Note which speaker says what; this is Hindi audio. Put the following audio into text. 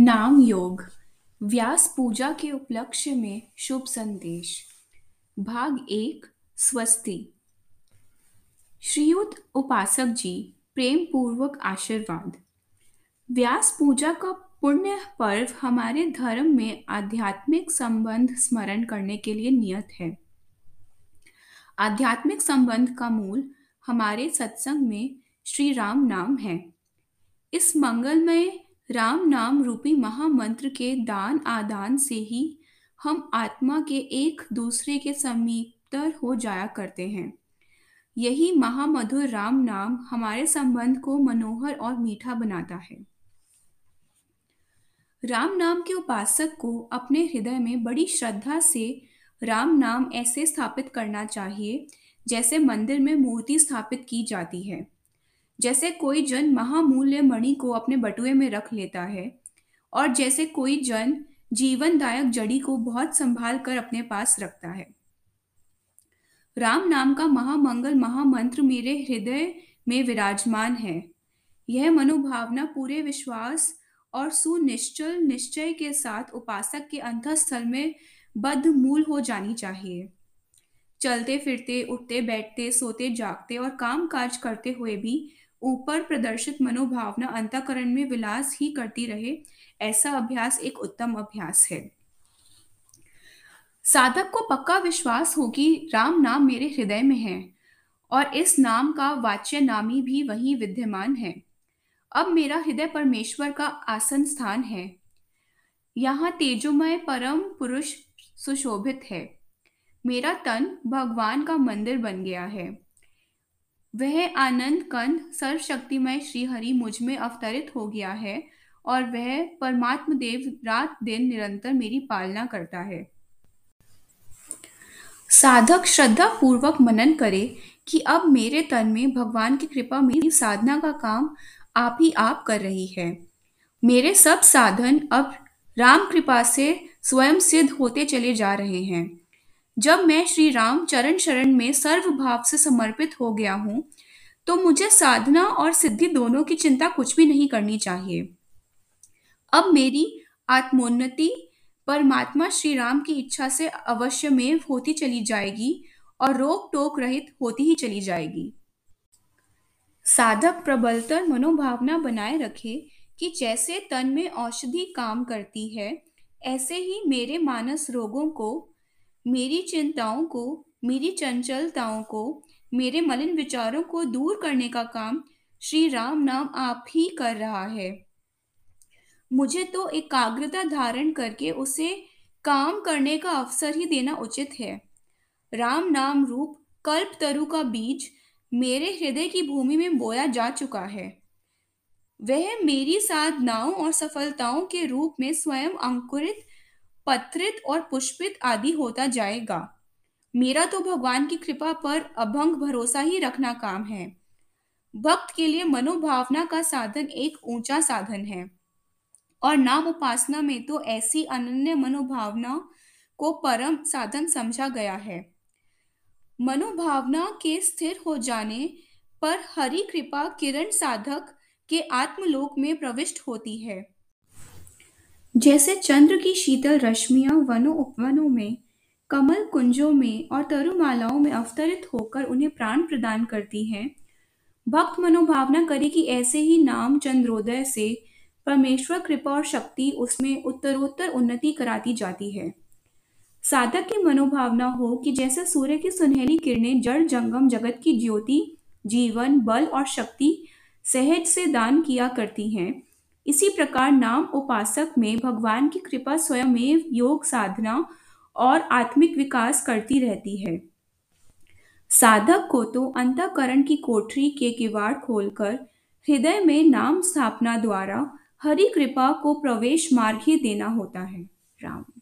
Speaker 1: नाम योग, व्यास पूजा के उपलक्ष्य में शुभ संदेश। भाग एक, स्वस्ति। श्रीयुत उपासक जी प्रेम पूर्वक आशीर्वाद। व्यास पूजा का पुण्य पर्व हमारे धर्म में आध्यात्मिक संबंध स्मरण करने के लिए नियत है। आध्यात्मिक संबंध का मूल हमारे सत्संग में श्री राम नाम है। इस मंगलमय राम नाम रूपी महामंत्र के दान आदान से ही हम आत्मा के एक दूसरे के समीपतर हो जाया करते हैं। यही महामधुर राम नाम हमारे संबंध को मनोहर और मीठा बनाता है। राम नाम के उपासक को अपने हृदय में बड़ी श्रद्धा से राम नाम ऐसे स्थापित करना चाहिए, जैसे मंदिर में मूर्ति स्थापित की जाती है। जैसे कोई जन महामूल्य मणि को अपने बटुए में रख लेता है, और जैसे कोई जन जीवनदायक जड़ी को बहुत संभाल कर अपने पास रखता है। राम नाम का महामंगल महामंत्र मेरे हृदय में विराजमान है। यह मनोभावना पूरे विश्वास और सुनिश्चल निश्चय के साथ उपासक के अंतस्थल में बद्ध मूल हो जानी चाहिए। चलते फिरते उठते बैठते सोते जागते और काम काज करते हुए भी ऊपर प्रदर्शित मनोभावना अंतकरण में विलास ही करती रहे, ऐसा अभ्यास एक उत्तम अभ्यास है। साधक को पक्का विश्वास हो कि राम नाम मेरे हृदय में है और इस नाम का वाच्य नामी भी वही विद्यमान है। अब मेरा हृदय परमेश्वर का आसन स्थान है। यहाँ तेजोमय परम पुरुष सुशोभित है। मेरा तन भगवान का मंदिर बन गया है। वह आनंद कंद सर्वशक्तिमय श्रीहरि मुझमें अवतरित हो गया है और वह परमात्म देव रात दिन निरंतर मेरी पालना करता है। साधक श्रद्धा पूर्वक मनन करे कि अब मेरे तन में भगवान की कृपा मेरी साधना का काम आप ही आप कर रही है। मेरे सब साधन अब राम कृपा से स्वयं सिद्ध होते चले जा रहे हैं। जब मैं श्री राम चरण शरण में सर्व भाव से समर्पित हो गया हूँ तो मुझे साधना और सिद्धि दोनों की चिंता कुछ भी नहीं करनी चाहिए। अब मेरी आत्मोन्नति परमात्मा श्री राम की इच्छा से अवश्य में होती चली जाएगी और रोक टोक रहित होती ही चली जाएगी। साधक प्रबलतर मनोभावना बनाए रखे कि जैसे तन में औषधि काम करती है, ऐसे ही मेरे मानस रोगों को मेरी चिंताओं को, मेरी चंचलताओं को, मेरे मलिन विचारों को दूर करने का काम श्री राम नाम आप ही कर रहा है। मुझे तो एकाग्रता धारण करके उसे काम करने का अवसर ही देना उचित है। राम नाम रूप कल्प तरु का बीज मेरे हृदय की भूमि में बोया जा चुका है। वह मेरी साधनाओं और सफलताओं के रूप में स्वयं अंकुरित पत्रित और पुष्पित आदि होता जाएगा। मेरा तो भगवान की कृपा पर अभंग भरोसा ही रखना काम है। भक्त के लिए मनोभावना का साधन एक ऊँचा साधन है। और नाम उपासना में तो ऐसी अनन्य मनोभावना को परम साधन समझा गया है। मनोभावना के स्थिर हो जाने पर हरि कृपा किरण साधक के आत्मलोक में प्रविष्ट होती है। जैसे चंद्र की शीतल रश्मियाँ वनों उपवनों में, कमल कुंजों में और तरुमालाओं में अवतरित होकर उन्हें प्राण प्रदान करती हैं। भक्त मनोभावना करे कि ऐसे ही नाम चंद्रोदय से परमेश्वर कृपा और शक्ति उसमें उत्तरोत्तर उन्नति कराती जाती है। साधक की मनोभावना हो कि जैसे सूर्य की सुनहरी किरणें जड़ जंगम जगत की ज्योति, जीवन, बल और शक्ति सहज से दान किया करती हैं इसी प्रकार नाम उपासक में भगवान की कृपा स्वयं योग साधना और आत्मिक विकास करती रहती है। साधक को तो अंतकरण की कोठरी के किवाड़ खोलकर हृदय में नाम स्थापना द्वारा हरि कृपा को प्रवेश मार्ग ही देना होता है। राम।